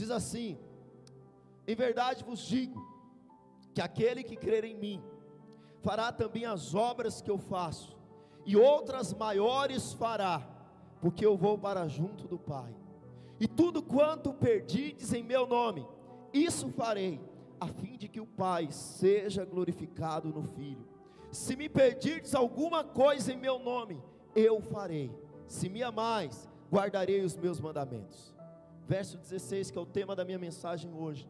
diz assim: Em verdade vos digo, que aquele que crer em mim, fará também as obras que eu faço, e outras maiores fará, porque eu vou para junto do Pai. E tudo quanto perdides em meu nome, isso farei, a fim de que o Pai seja glorificado no Filho. Se me pedirdes alguma coisa em meu nome, eu farei. Se me amais, guardarei os meus mandamentos. Verso 16, que é o tema da minha mensagem hoje.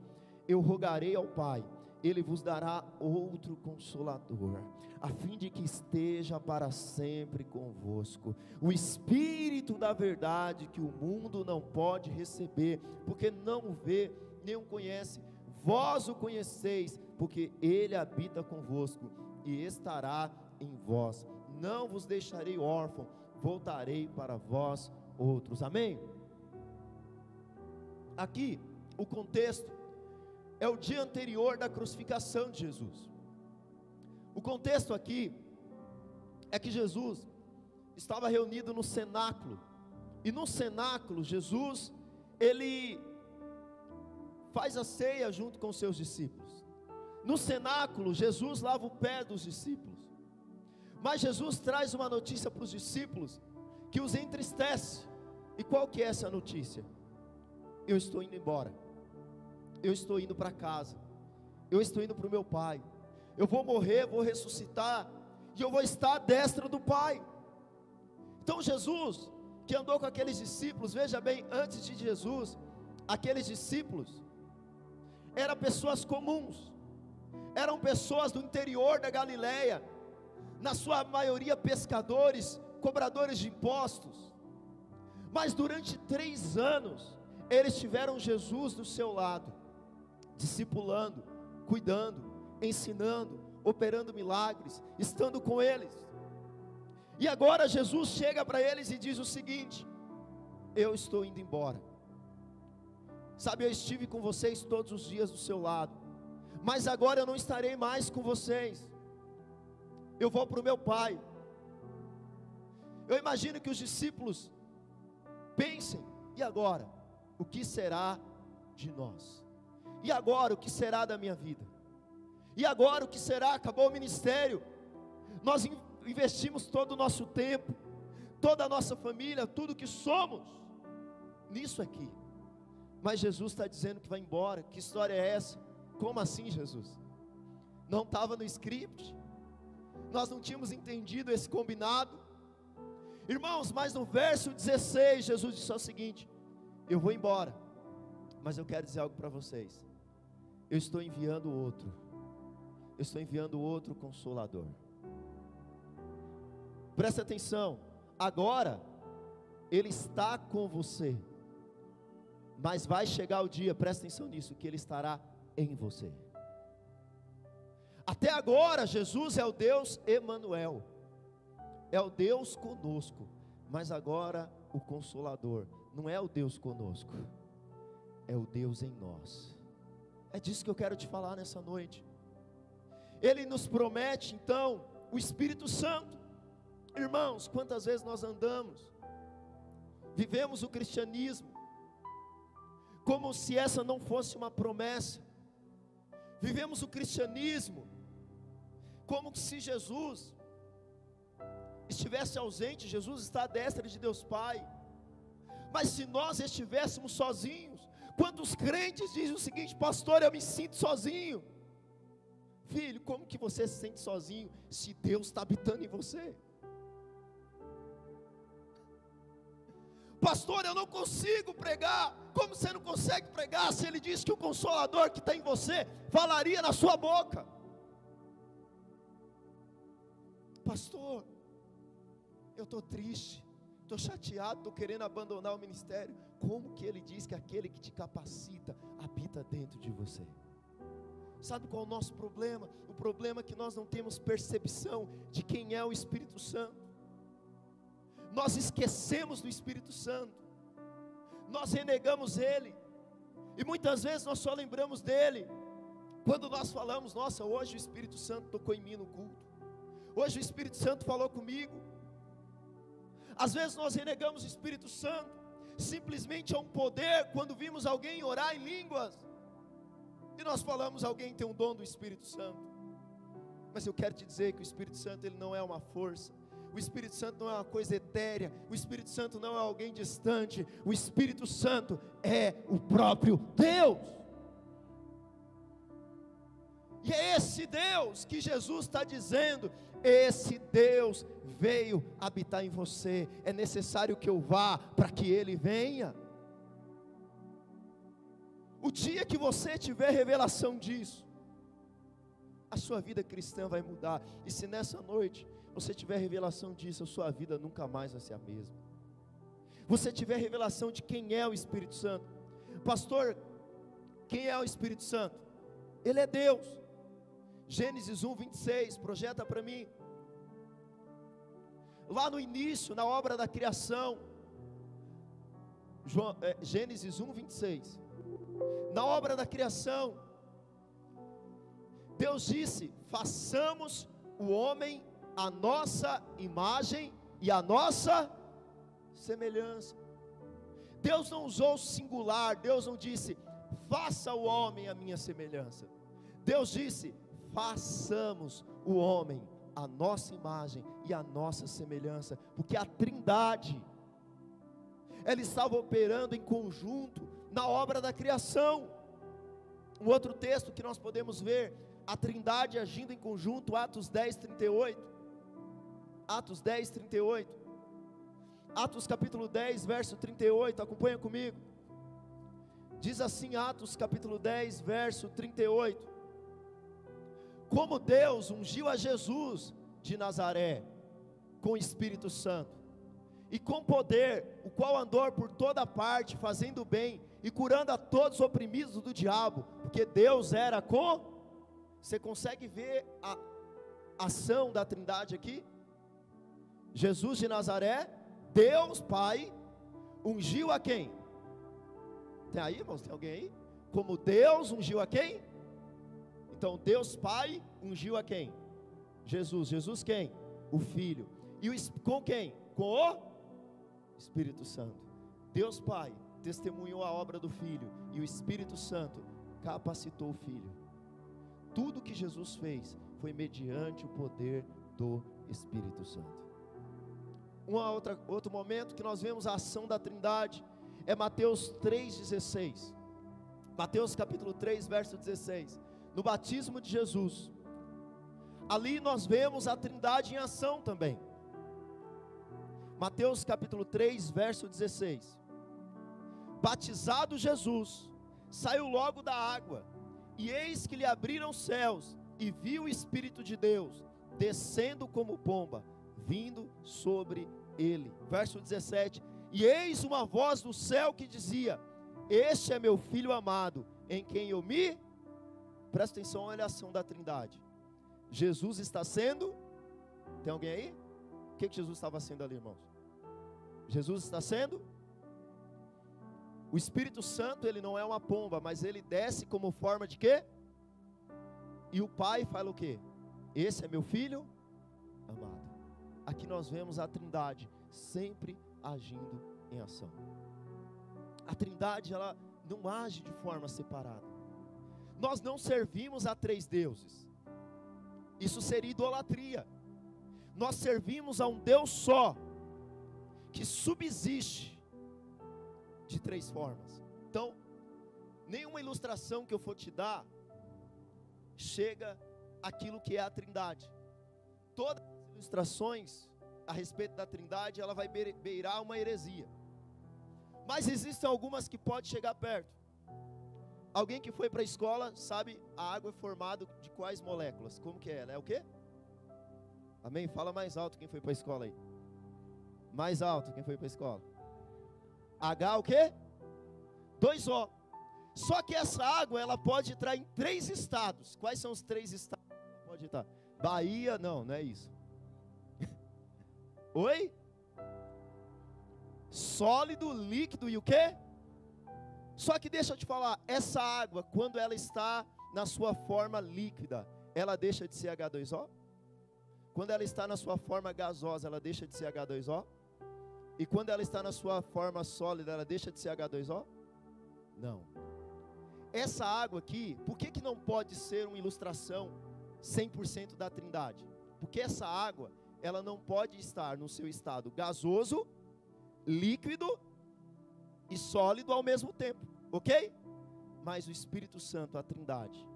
Eu rogarei ao Pai, ele vos dará outro consolador, a fim de que esteja para sempre convosco. O Espírito da verdade que o mundo não pode receber, porque não o vê, nem o conhece. Vós o conheceis, porque ele habita convosco e estará em vós. Não vos deixarei órfão, voltarei para vós outros. Amém? Aqui, o contexto é o dia anterior da crucificação de Jesus. O contexto aqui é que Jesus estava reunido no cenáculo, e no cenáculo, Jesus, ele faz a ceia junto com seus discípulos. No cenáculo, Jesus lava o pé dos discípulos. Mas Jesus traz uma notícia para os discípulos que os entristece. E qual que é essa notícia? Eu estou indo embora. Eu estou indo para casa. Eu estou indo para o meu pai. Eu vou morrer, vou ressuscitar e eu vou estar à destra do Pai. Então Jesus, que andou com aqueles discípulos, veja bem, antes de Jesus, aqueles discípulos eram pessoas comuns, eram pessoas do interior da Galileia, na sua maioria pescadores, cobradores de impostos, mas durante três anos, eles tiveram Jesus do seu lado, discipulando, cuidando, ensinando, operando milagres, estando com eles. E agora Jesus chega para eles e diz o seguinte: Eu estou indo embora. Sabe, eu estive com vocês todos os dias do seu lado, mas agora eu não estarei mais com vocês. Eu vou para o meu Pai. Eu imagino que os discípulos pensem: e agora? O que será de nós? E agora o que será da minha vida? E agora o que será? Acabou o ministério. Nós investimos todo o nosso tempo, toda a nossa família, tudo que somos nisso aqui. Mas Jesus está dizendo que vai embora. Que história é essa? Como assim, Jesus? Não estava no script. Nós não tínhamos entendido esse combinado. Irmãos, mas no verso 16, Jesus disse o seguinte: Eu vou embora, mas eu quero dizer algo para vocês. Eu estou enviando outro. Eu estou enviando outro consolador. Presta atenção. Agora ele está com você. Mas vai chegar o dia, presta atenção nisso, que ele estará em você. Até agora, Jesus é o Deus Emanuel. É o Deus conosco. Mas agora o consolador não é o Deus conosco. É o Deus em nós. É disso que eu quero te falar nessa noite. Ele nos promete então o Espírito Santo. Irmãos, quantas vezes nós andamos, vivemos o cristianismo, como se essa não fosse uma promessa, vivemos o cristianismo, como se Jesus estivesse ausente, Jesus está à destra de Deus Pai, mas se nós estivéssemos sozinhos, quantos crentes dizem o seguinte, pastor, eu me sinto sozinho, Filho, como que você se sente sozinho se Deus está habitando em você? Pastor, eu não consigo pregar. Como você não consegue pregar se ele diz que o consolador que está em você falaria na sua boca? Pastor, eu estou triste, estou chateado, estou querendo abandonar o ministério. Como que ele diz que aquele que te capacita habita dentro de você? Sabe qual é o nosso problema? O problema é que nós não temos percepção de quem é o Espírito Santo. Nós esquecemos do Espírito Santo. Nós renegamos ele. E muitas vezes nós só lembramos dele quando nós falamos: "Nossa, hoje o Espírito Santo tocou em mim no culto. Hoje o Espírito Santo falou comigo". Às vezes nós renegamos o Espírito Santo simplesmente a um poder quando vimos alguém orar em línguas. E nós falamos alguém tem um dom do Espírito Santo. Mas eu quero te dizer que o Espírito Santo ele não é uma força. O Espírito Santo não é uma coisa etérea, o Espírito Santo não é alguém distante, o Espírito Santo é o próprio Deus. E é esse Deus que Jesus está dizendo: esse Deus veio habitar em você, é necessário que eu vá para que ele venha. O dia que você tiver revelação disso, a sua vida cristã vai mudar. E se nessa noite você tiver revelação disso, a sua vida nunca mais vai ser a mesma. Você tiver revelação de quem é o Espírito Santo, pastor, quem é o Espírito Santo? Ele é Deus. Gênesis 1, 26, projeta para mim. Lá no início, na obra da criação, João, é, Gênesis 1, 26. Na obra da criação, Deus disse: façamos o homem a nossa imagem e a nossa semelhança. Deus não usou singular, Deus não disse, faça o homem a minha semelhança. Deus disse, façamos o homem a nossa imagem e a nossa semelhança, porque a Trindade, ela estava operando em conjunto na obra da criação. Um outro texto que nós podemos ver, a Trindade agindo em conjunto, Atos 10, 38. Atos 10, 38. Atos capítulo 10, verso 38, acompanha comigo. Diz assim, Atos capítulo 10, verso 38 como Deus ungiu a Jesus de Nazaré com o Espírito Santo e com poder, o qual andou por toda parte, fazendo bem e curando a todos os oprimidos do diabo, porque Deus era com. Você consegue ver a ação da Trindade aqui? Jesus de Nazaré, Deus Pai, ungiu a quem? Tem aí, irmãos? Tem alguém aí? Como Deus ungiu a quem? Então, Deus Pai ungiu a quem? Jesus. Jesus quem? O Filho. E o, com quem? Com o Espírito Santo. Deus Pai testemunhou a obra do Filho e o Espírito Santo capacitou o Filho. Tudo que Jesus fez foi mediante o poder do Espírito Santo. Um outra, outro momento que nós vemos a ação da Trindade é Mateus 3,16. Mateus capítulo 3, verso 16 no batismo de Jesus, ali nós vemos a Trindade em ação também. Mateus capítulo 3, verso 16. Batizado Jesus, saiu logo da água, e eis que lhe abriram os céus, e viu o Espírito de Deus descendo como pomba, vindo sobre ele. Verso 17: E eis uma voz do céu que dizia: Este é meu filho amado, em quem eu me Presta atenção, olha a ação da Trindade. Jesus está sendo. Tem alguém aí? O que, que Jesus estava sendo ali, irmãos? Jesus está sendo. O Espírito Santo, ele não é uma pomba, mas ele desce como forma de quê? E o Pai fala o quê? Esse é meu filho amado. Aqui nós vemos a Trindade sempre agindo em ação. A Trindade, ela não age de forma separada. Nós não servimos a três deuses. Isso seria idolatria. Nós servimos a um Deus só, que subsiste de três formas. Então, nenhuma ilustração que eu for te dar chega aquilo que é a Trindade. Todas as ilustrações a respeito da Trindade, ela vai beirar uma heresia. Mas existem algumas que pode chegar perto. Alguém que foi para a escola sabe a água é formada de quais moléculas? Como que é? Ela é o quê? Amém? Fala mais alto quem foi para a escola aí. Mais alto quem foi para a escola. H o quê? 2O. Só que essa água ela pode entrar em três estados. Quais são os três estados? Pode estar. Bahia, não, não é isso. Oi? Sólido, líquido e o quê? Só que deixa eu te falar, essa água, quando ela está na sua forma líquida, ela deixa de ser H2O? Quando ela está na sua forma gasosa, ela deixa de ser H2O? E quando ela está na sua forma sólida, ela deixa de ser H2O? Não. Essa água aqui, por que, que não pode ser uma ilustração 100% da Trindade? Porque essa água, ela não pode estar no seu estado gasoso, líquido e sólido ao mesmo tempo, ok? Mas o Espírito Santo, a Trindade,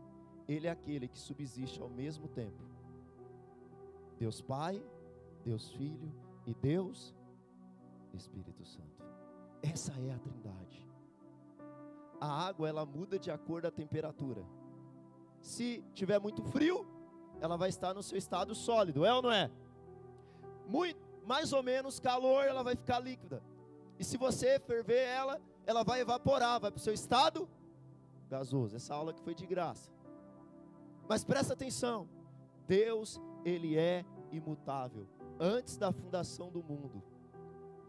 ele é aquele que subsiste ao mesmo tempo. Deus Pai, Deus Filho e Deus Espírito Santo. Essa é a Trindade. A água ela muda de acordo com a temperatura. Se tiver muito frio, ela vai estar no seu estado sólido, é ou não é? Muito, mais ou menos calor, ela vai ficar líquida. E se você ferver ela, ela vai evaporar, vai para o seu estado gasoso. Essa aula que foi de graça. Mas presta atenção. Deus, ele é imutável. Antes da fundação do mundo,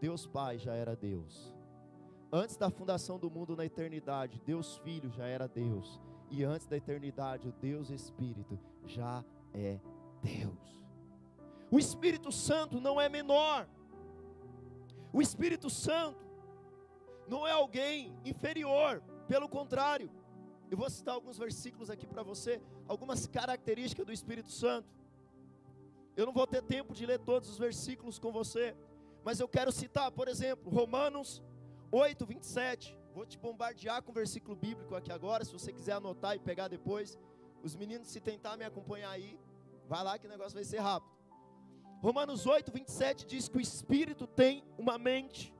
Deus Pai já era Deus. Antes da fundação do mundo na eternidade, Deus Filho já era Deus. E antes da eternidade, o Deus Espírito já é Deus. O Espírito Santo não é menor. O Espírito Santo não é alguém inferior, pelo contrário. Eu vou citar alguns versículos aqui para você, algumas características do Espírito Santo. Eu não vou ter tempo de ler todos os versículos com você, mas eu quero citar, por exemplo, Romanos 8, 27. Vou te bombardear com versículo bíblico aqui agora, se você quiser anotar e pegar depois. Os meninos, se tentar me acompanhar aí, vai lá que o negócio vai ser rápido. Romanos 8, 27 diz que o Espírito tem uma mente.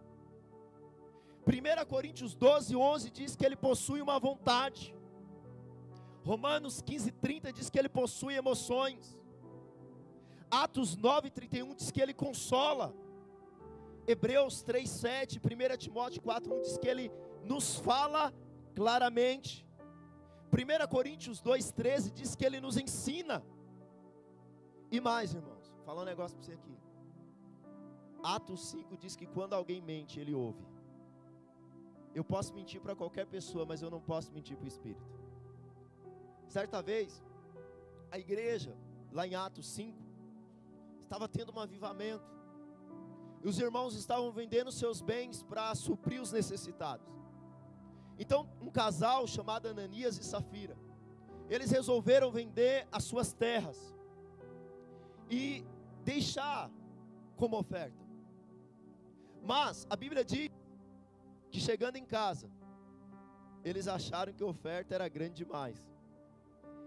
1 Coríntios 12, 11 diz que ele possui uma vontade. Romanos 15, 30 diz que ele possui emoções. Atos 9, 31 diz que ele consola. Hebreus 3, 7, 1 Timóteo 4, 1 diz que ele nos fala claramente. 1 Coríntios 2, 13 diz que ele nos ensina. E mais, irmãos, falar um negócio para você aqui. Atos 5 diz que quando alguém mente, ele ouve. Eu posso mentir para qualquer pessoa, mas eu não posso mentir para o Espírito. Certa vez, a igreja, lá em Atos 5, estava tendo um avivamento. E os irmãos estavam vendendo seus bens para suprir os necessitados. Então, um casal chamado Ananias e Safira, eles resolveram vender as suas terras e deixar como oferta. Mas a Bíblia diz que chegando em casa, eles acharam que a oferta era grande demais.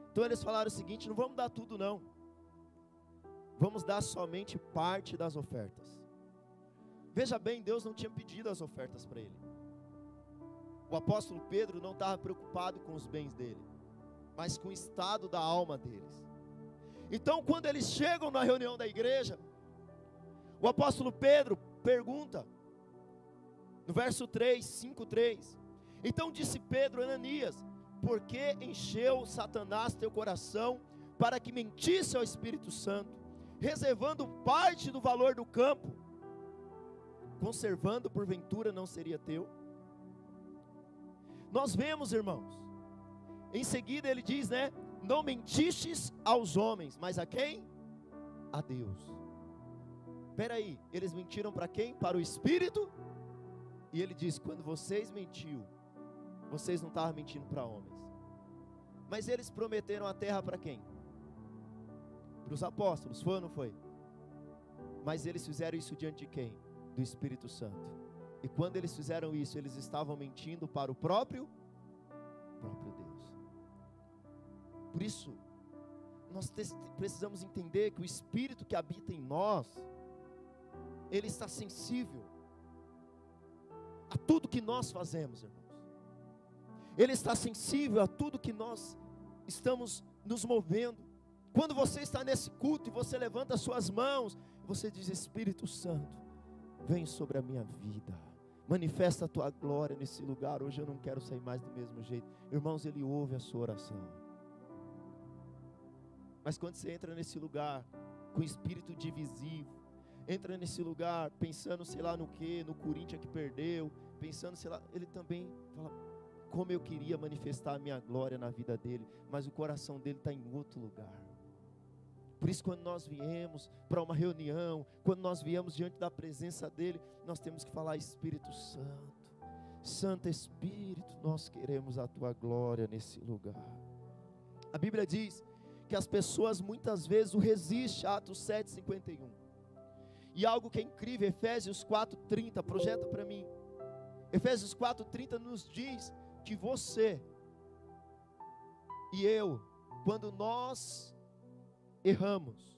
Então eles falaram o seguinte: não vamos dar tudo, não. Vamos dar somente parte das ofertas. Veja bem, Deus não tinha pedido as ofertas para ele. O apóstolo Pedro não estava preocupado com os bens dele, mas com o estado da alma deles. Então, quando eles chegam na reunião da igreja, o apóstolo Pedro pergunta, no verso 3, 5, 3: Então disse Pedro a Ananias: Por que encheu Satanás teu coração para que mentisse ao Espírito Santo, reservando parte do valor do campo? conservando porventura não seria teu? Nós vemos, irmãos, em seguida ele diz, né? Não mentistes aos homens, mas a quem? A Deus. Espera aí, eles mentiram para quem? Para o Espírito? E ele diz: quando vocês mentiu, vocês não estavam mentindo para homens. Mas eles prometeram a terra para quem? Para os apóstolos, foi ou não foi? Mas eles fizeram isso diante de quem? do Espírito Santo. E quando eles fizeram isso, eles estavam mentindo para o próprio próprio Deus. Por isso, nós precisamos entender que o espírito que habita em nós, ele está sensível a tudo que nós fazemos, irmãos. Ele está sensível a tudo que nós estamos nos movendo. Quando você está nesse culto e você levanta as suas mãos, você diz: Espírito Santo, Vem sobre a minha vida. Manifesta a tua glória nesse lugar. Hoje eu não quero sair mais do mesmo jeito. Irmãos, Ele ouve a sua oração. Mas quando você entra nesse lugar com espírito divisivo, entra nesse lugar pensando, sei lá, no que, no Corinthians que perdeu, pensando, sei lá, ele também fala, como eu queria manifestar a minha glória na vida dele, mas o coração dele está em outro lugar. Por isso, quando nós viemos para uma reunião, quando nós viemos diante da presença dEle, nós temos que falar: Espírito Santo, Santo Espírito, nós queremos a Tua glória nesse lugar. A Bíblia diz que as pessoas muitas vezes o resistem, Atos 7, 51. E algo que é incrível, Efésios 4:30, projeta para mim. Efésios 4:30 nos diz que você e eu, quando nós erramos,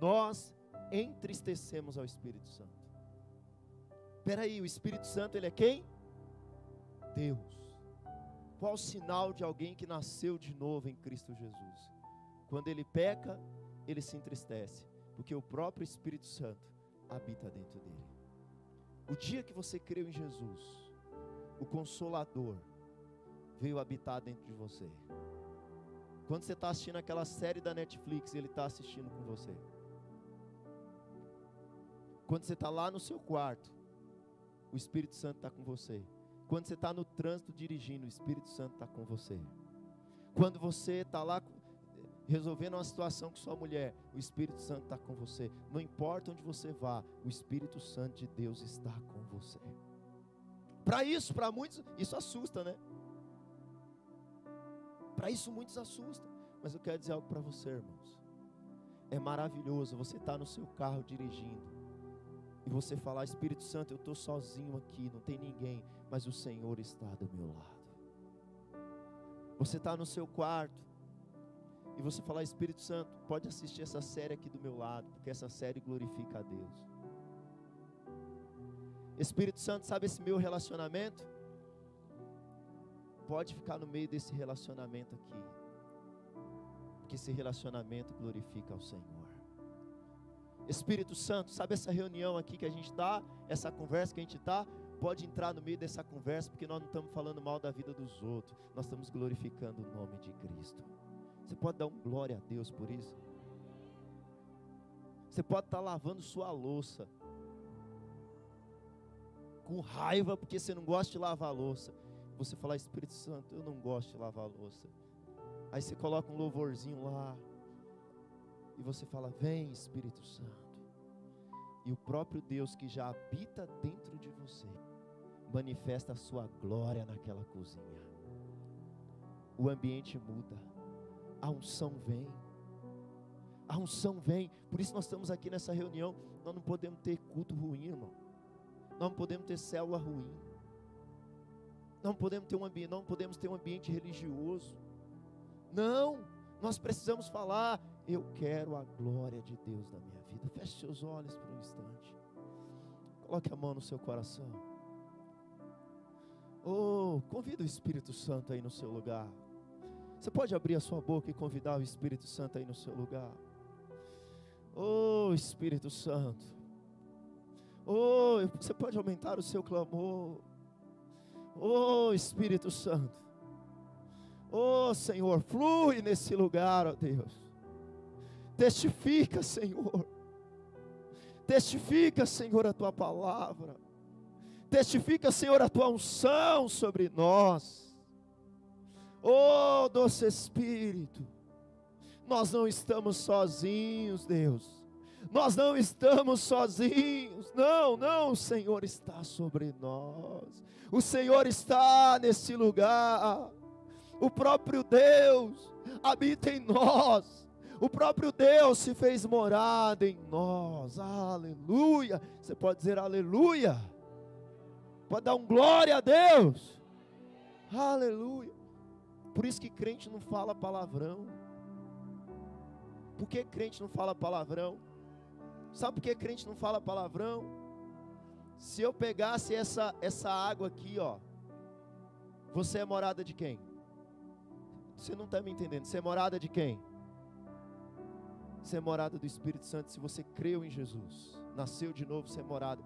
nós entristecemos ao Espírito Santo. Espera aí, o Espírito Santo ele é quem? Deus. Qual o sinal de alguém que nasceu de novo em Cristo Jesus? Quando ele peca, ele se entristece, porque o próprio Espírito Santo habita dentro dele. O dia que você creu em Jesus, o Consolador veio habitar dentro de você. Quando você está assistindo aquela série da Netflix, Ele está assistindo com você. Quando você está lá no seu quarto, o Espírito Santo está com você. Quando você está no trânsito dirigindo, o Espírito Santo está com você. Quando você está lá resolvendo uma situação com sua mulher, o Espírito Santo está com você. Não importa onde você vá, o Espírito Santo de Deus está com você. Para isso, para muitos, isso assusta, né? Para isso muitos assustam. Mas eu quero dizer algo para você, irmãos. É maravilhoso você estar tá no seu carro dirigindo e você falar: Espírito Santo, eu estou sozinho aqui, não tem ninguém, mas o Senhor está do meu lado. Você está no seu quarto e você falar: Espírito Santo, pode assistir essa série aqui do meu lado, porque essa série glorifica a Deus. Espírito Santo, sabe esse meu relacionamento? pode ficar no meio desse relacionamento aqui, porque esse relacionamento glorifica ao Senhor. Espírito Santo, sabe essa reunião aqui que a gente está, essa conversa que a gente está, pode entrar no meio dessa conversa, porque nós não estamos falando mal da vida dos outros, nós estamos glorificando o nome de Cristo. Você pode dar um glória a Deus por isso? Você pode estar tá lavando sua louça, com raiva porque você não gosta de lavar louça você falar, Espírito Santo, eu não gosto de lavar louça. Aí você coloca um louvorzinho lá. E você fala, vem Espírito Santo. E o próprio Deus que já habita dentro de você, manifesta a sua glória naquela cozinha. O ambiente muda. A unção vem. A unção vem. Por isso nós estamos aqui nessa reunião. Nós não podemos ter culto ruim, irmão. Nós não podemos ter célula ruim. Não podemos ter um ambiente, não podemos ter um ambiente religioso. Não, nós precisamos falar, eu quero a glória de Deus na minha vida. Feche seus olhos por um instante. Coloque a mão no seu coração. Oh, convida o Espírito Santo aí no seu lugar. Você pode abrir a sua boca e convidar o Espírito Santo aí no seu lugar. Oh, Espírito Santo. Oh, você pode aumentar o seu clamor. Oh Espírito Santo. Oh Senhor, flui nesse lugar, ó Deus. Testifica, Senhor. Testifica, Senhor, a tua palavra. Testifica, Senhor, a tua unção sobre nós. Oh, doce Espírito, nós não estamos sozinhos, Deus. Nós não estamos sozinhos. Não, não, o Senhor está sobre nós. O Senhor está nesse lugar. O próprio Deus habita em nós. O próprio Deus se fez morada em nós. Aleluia. Você pode dizer aleluia. Pode dar um glória a Deus. Aleluia. Por isso que crente não fala palavrão. Por que crente não fala palavrão? Sabe por que crente não fala palavrão? Se eu pegasse essa, essa água aqui, ó, você é morada de quem? Você não está me entendendo. Você é morada de quem? Você é morada do Espírito Santo. Se você creu em Jesus, nasceu de novo, você é morada.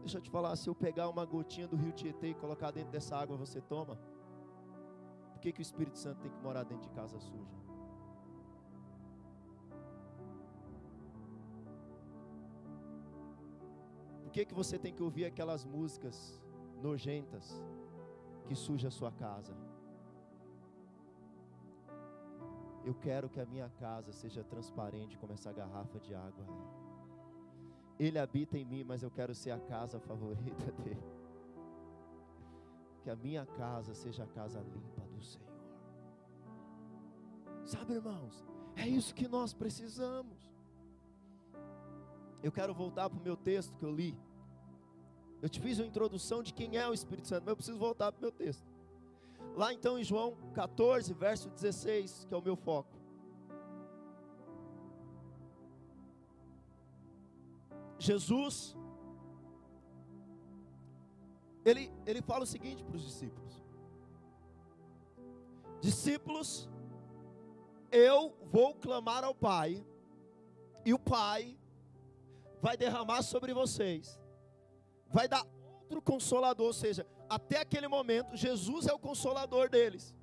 Deixa eu te falar, se eu pegar uma gotinha do rio Tietê e colocar dentro dessa água, você toma? Por que, que o Espírito Santo tem que morar dentro de casa suja? que que você tem que ouvir aquelas músicas nojentas que suja a sua casa? Eu quero que a minha casa seja transparente como essa garrafa de água é. Ele habita em mim, mas eu quero ser a casa favorita dele. Que a minha casa seja a casa limpa Senhor. Sabe, irmãos, é isso que nós precisamos. Eu quero voltar para o meu texto que eu li. Eu te fiz uma introdução de quem é o Espírito Santo, mas eu preciso voltar para o meu texto. Lá então em João 14, verso 16, que é o meu foco. Jesus, ele, ele fala o seguinte para os discípulos: Discípulos, eu vou clamar ao Pai, e o Pai vai derramar sobre vocês, vai dar outro consolador, ou seja, até aquele momento, Jesus é o consolador deles.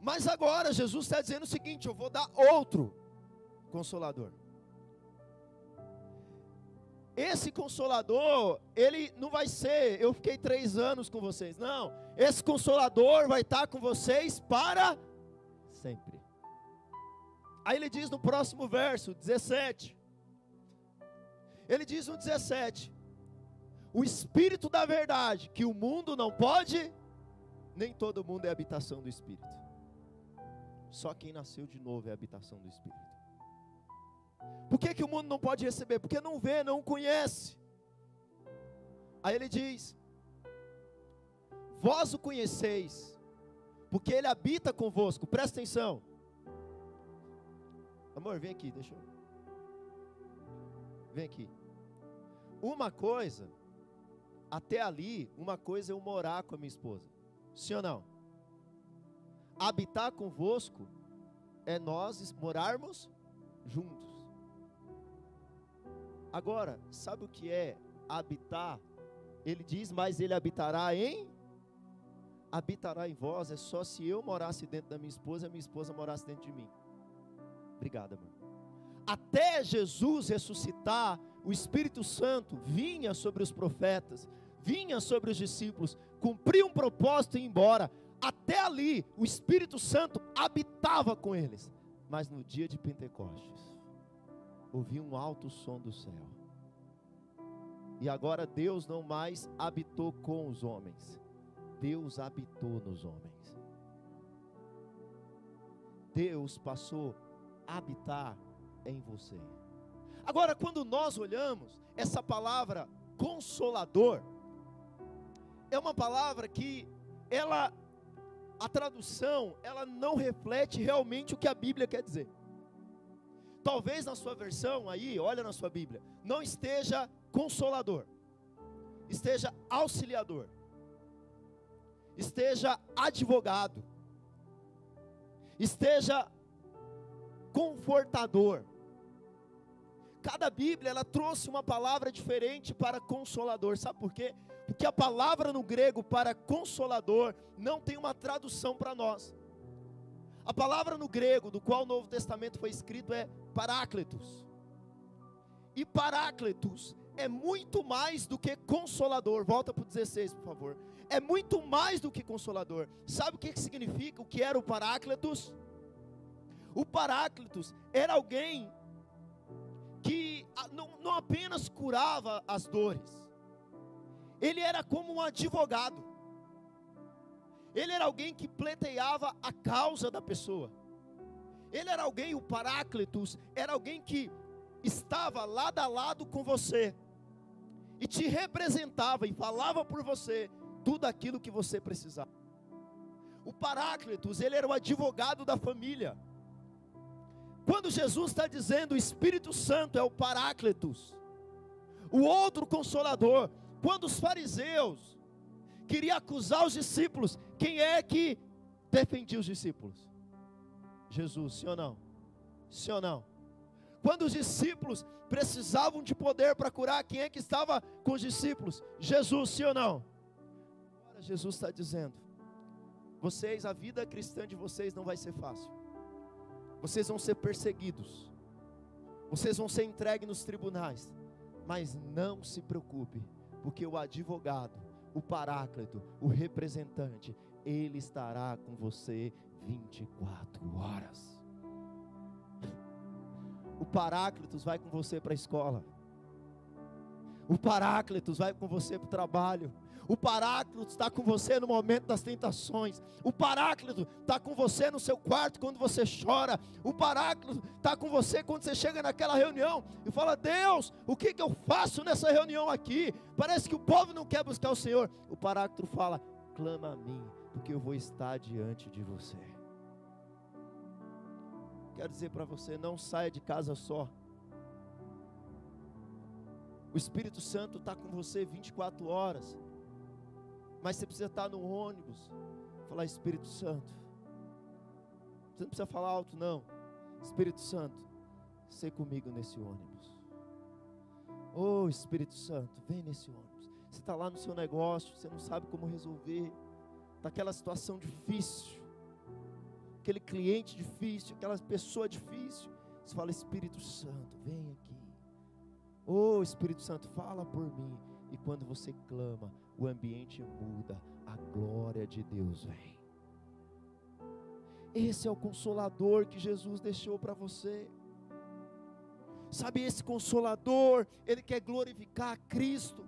Mas agora, Jesus está dizendo o seguinte: eu vou dar outro consolador. Esse consolador, ele não vai ser, eu fiquei três anos com vocês. Não, esse consolador vai estar com vocês para sempre. Aí ele diz no próximo verso, 17. Ele diz no 17: O Espírito da verdade, que o mundo não pode, nem todo mundo é habitação do Espírito. Só quem nasceu de novo é habitação do Espírito. Por que, que o mundo não pode receber? Porque não vê, não conhece. Aí ele diz: Vós o conheceis, porque ele habita convosco. Presta atenção. Amor, vem aqui, deixa eu. Vem aqui. Uma coisa, até ali, uma coisa é eu morar com a minha esposa. Sim ou não? Habitar convosco é nós morarmos juntos. Agora, sabe o que é habitar? Ele diz, mas ele habitará em habitará em vós é só se eu morasse dentro da minha esposa e a minha esposa morasse dentro de mim. Obrigado, amor. Até Jesus ressuscitar, o Espírito Santo vinha sobre os profetas, vinha sobre os discípulos, cumpria um propósito e ir embora. Até ali, o Espírito Santo habitava com eles. Mas no dia de Pentecostes, ouvi um alto som do céu. E agora Deus não mais habitou com os homens, Deus habitou nos homens. Deus passou a habitar em você. Agora, quando nós olhamos essa palavra consolador, é uma palavra que ela a tradução, ela não reflete realmente o que a Bíblia quer dizer. Talvez na sua versão aí, olha na sua Bíblia, não esteja consolador, esteja auxiliador, esteja advogado, esteja confortador. Cada Bíblia ela trouxe uma palavra diferente para consolador. Sabe por quê? Porque a palavra no grego para consolador não tem uma tradução para nós. A palavra no grego, do qual o Novo Testamento foi escrito, é paráclitos. E paráclitos é muito mais do que consolador. Volta para o 16, por favor. É muito mais do que consolador. Sabe o que, que significa? O que era o paráclitos? O paráclitos era alguém que não, não apenas curava as dores, ele era como um advogado. Ele era alguém que pleiteava a causa da pessoa. Ele era alguém, o Paráclitos, era alguém que estava lado a lado com você e te representava e falava por você tudo aquilo que você precisava. O Paráclitos, ele era o advogado da família. Quando Jesus está dizendo o Espírito Santo é o Paráclitos, o outro consolador, quando os fariseus queria acusar os discípulos. Quem é que defendia os discípulos? Jesus, sim ou não? Sim ou não? Quando os discípulos precisavam de poder para curar, quem é que estava com os discípulos? Jesus, sim ou não? Agora Jesus está dizendo: vocês, a vida cristã de vocês não vai ser fácil. Vocês vão ser perseguidos. Vocês vão ser entregues nos tribunais. Mas não se preocupe, porque o advogado o Paráclito, o representante, Ele estará com você 24 horas. O Paráclitos vai com você para a escola. O Paráclitos vai com você para o trabalho. O Paráclito está com você no momento das tentações. O Paráclito está com você no seu quarto quando você chora. O Paráclito está com você quando você chega naquela reunião e fala: Deus, o que, que eu faço nessa reunião aqui? Parece que o povo não quer buscar o Senhor. O Paráclito fala: clama a mim, porque eu vou estar diante de você. Quero dizer para você: não saia de casa só. O Espírito Santo está com você 24 horas. Mas você precisa estar no ônibus, falar Espírito Santo. Você não precisa falar alto, não. Espírito Santo, sei comigo nesse ônibus. Oh Espírito Santo, vem nesse ônibus. Você está lá no seu negócio, você não sabe como resolver. Está aquela situação difícil. Aquele cliente difícil, aquela pessoa difícil. Você fala, Espírito Santo, vem aqui. Oh Espírito Santo, fala por mim. E quando você clama, o ambiente muda, a glória de Deus vem. Esse é o consolador que Jesus deixou para você. Sabe, esse consolador, ele quer glorificar a Cristo.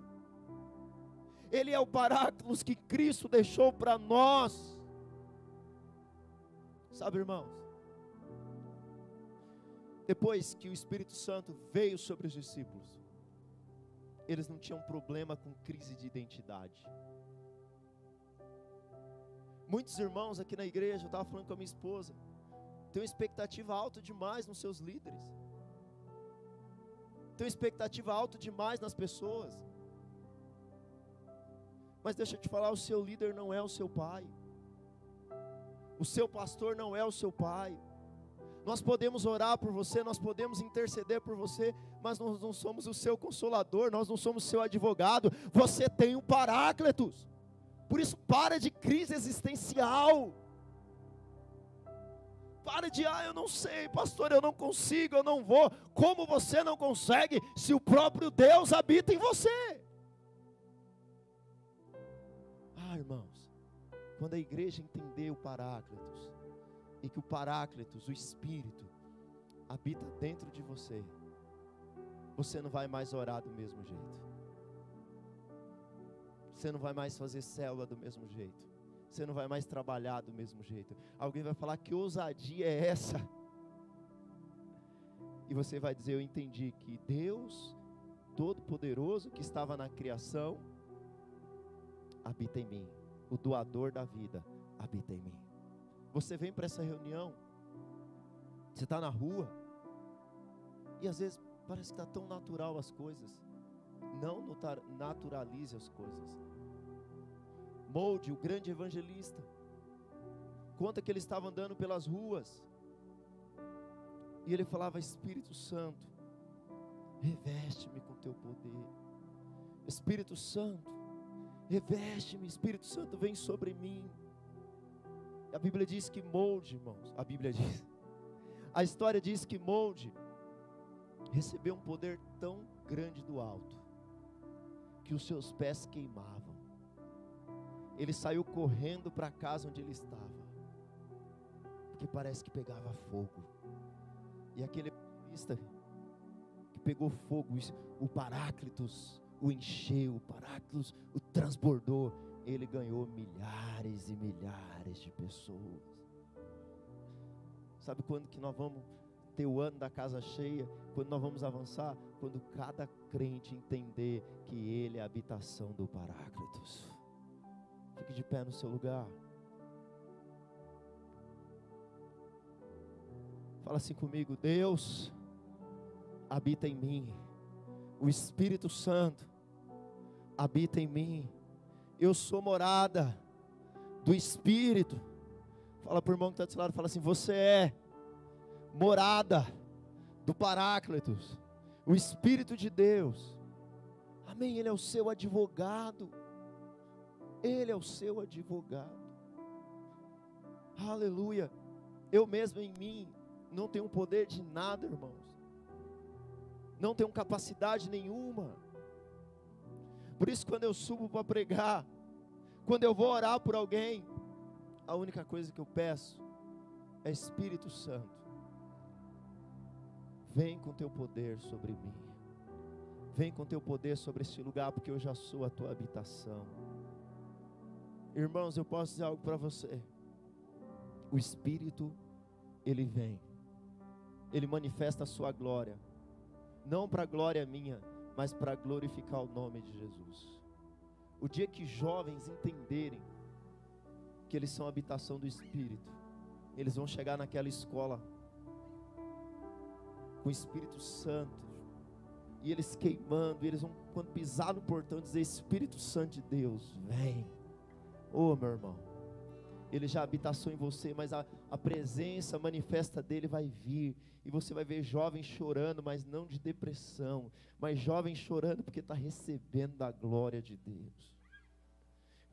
Ele é o Paráclos que Cristo deixou para nós. Sabe, irmãos? Depois que o Espírito Santo veio sobre os discípulos, eles não tinham problema com crise de identidade. Muitos irmãos aqui na igreja, eu estava falando com a minha esposa, têm uma expectativa alta demais nos seus líderes, têm uma expectativa alta demais nas pessoas. Mas deixa eu te falar, o seu líder não é o seu pai, o seu pastor não é o seu pai. Nós podemos orar por você, nós podemos interceder por você, mas nós não somos o seu consolador, nós não somos seu advogado. Você tem um Paráclitos. Por isso, para de crise existencial. Para de, ah, eu não sei, pastor, eu não consigo, eu não vou. Como você não consegue se o próprio Deus habita em você? Ah, irmãos, quando a igreja entender o Paráclitos, e que o Paráclitos, o Espírito, habita dentro de você, você não vai mais orar do mesmo jeito. Você não vai mais fazer célula do mesmo jeito. Você não vai mais trabalhar do mesmo jeito. Alguém vai falar: que ousadia é essa? E você vai dizer: Eu entendi que Deus Todo-Poderoso que estava na criação habita em mim. O doador da vida habita em mim. Você vem para essa reunião, você está na rua, e às vezes parece que está tão natural as coisas. Não naturalize as coisas. Molde, o grande evangelista, conta que ele estava andando pelas ruas, e ele falava: Espírito Santo, reveste-me com teu poder. Espírito Santo, reveste-me, Espírito Santo, vem sobre mim. A Bíblia diz que molde, irmãos. A Bíblia diz. A história diz que molde recebeu um poder tão grande do alto que os seus pés queimavam. Ele saiu correndo para a casa onde ele estava, porque parece que pegava fogo. E aquele evangelista que pegou fogo, o Paráclitos o encheu, o Paráclitos o transbordou ele ganhou milhares e milhares de pessoas. Sabe quando que nós vamos ter o ano da casa cheia? Quando nós vamos avançar? Quando cada crente entender que ele é a habitação do Paráclitos. Fique de pé no seu lugar. Fala assim comigo, Deus habita em mim. O Espírito Santo habita em mim eu sou morada do Espírito. Fala para o irmão que está do seu lado, fala assim: você é morada do Paráclitos, o Espírito de Deus. Amém. Ele é o seu advogado. Ele é o seu advogado. Aleluia. Eu mesmo em mim não tenho poder de nada, irmãos. Não tenho capacidade nenhuma. Por isso, quando eu subo para pregar, quando eu vou orar por alguém, a única coisa que eu peço é Espírito Santo, vem com teu poder sobre mim. Vem com teu poder sobre este lugar, porque eu já sou a tua habitação. Irmãos, eu posso dizer algo para você. O Espírito, ele vem, ele manifesta a sua glória, não para glória minha, mas para glorificar o nome de Jesus. O dia que jovens entenderem que eles são a habitação do Espírito, eles vão chegar naquela escola com o Espírito Santo, e eles queimando, e eles vão, quando pisar no portão, dizer: Espírito Santo de Deus, vem. Ô oh, meu irmão, ele já habitação em você, mas a, a presença manifesta dele vai vir, e você vai ver jovens chorando, mas não de depressão, mas jovens chorando porque está recebendo da glória de Deus.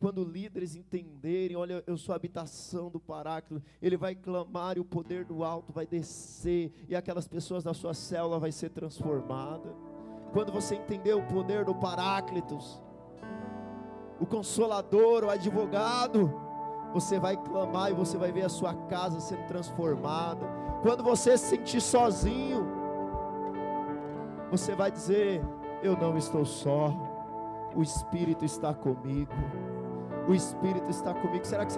Quando líderes entenderem, olha, eu sou a habitação do Paráclito, ele vai clamar e o poder do alto vai descer, e aquelas pessoas da sua célula vai ser transformada. Quando você entender o poder do Paráclitos, o consolador, o advogado, você vai clamar e você vai ver a sua casa sendo transformada. Quando você se sentir sozinho, você vai dizer: Eu não estou só, o Espírito está comigo. O Espírito está comigo. Será que você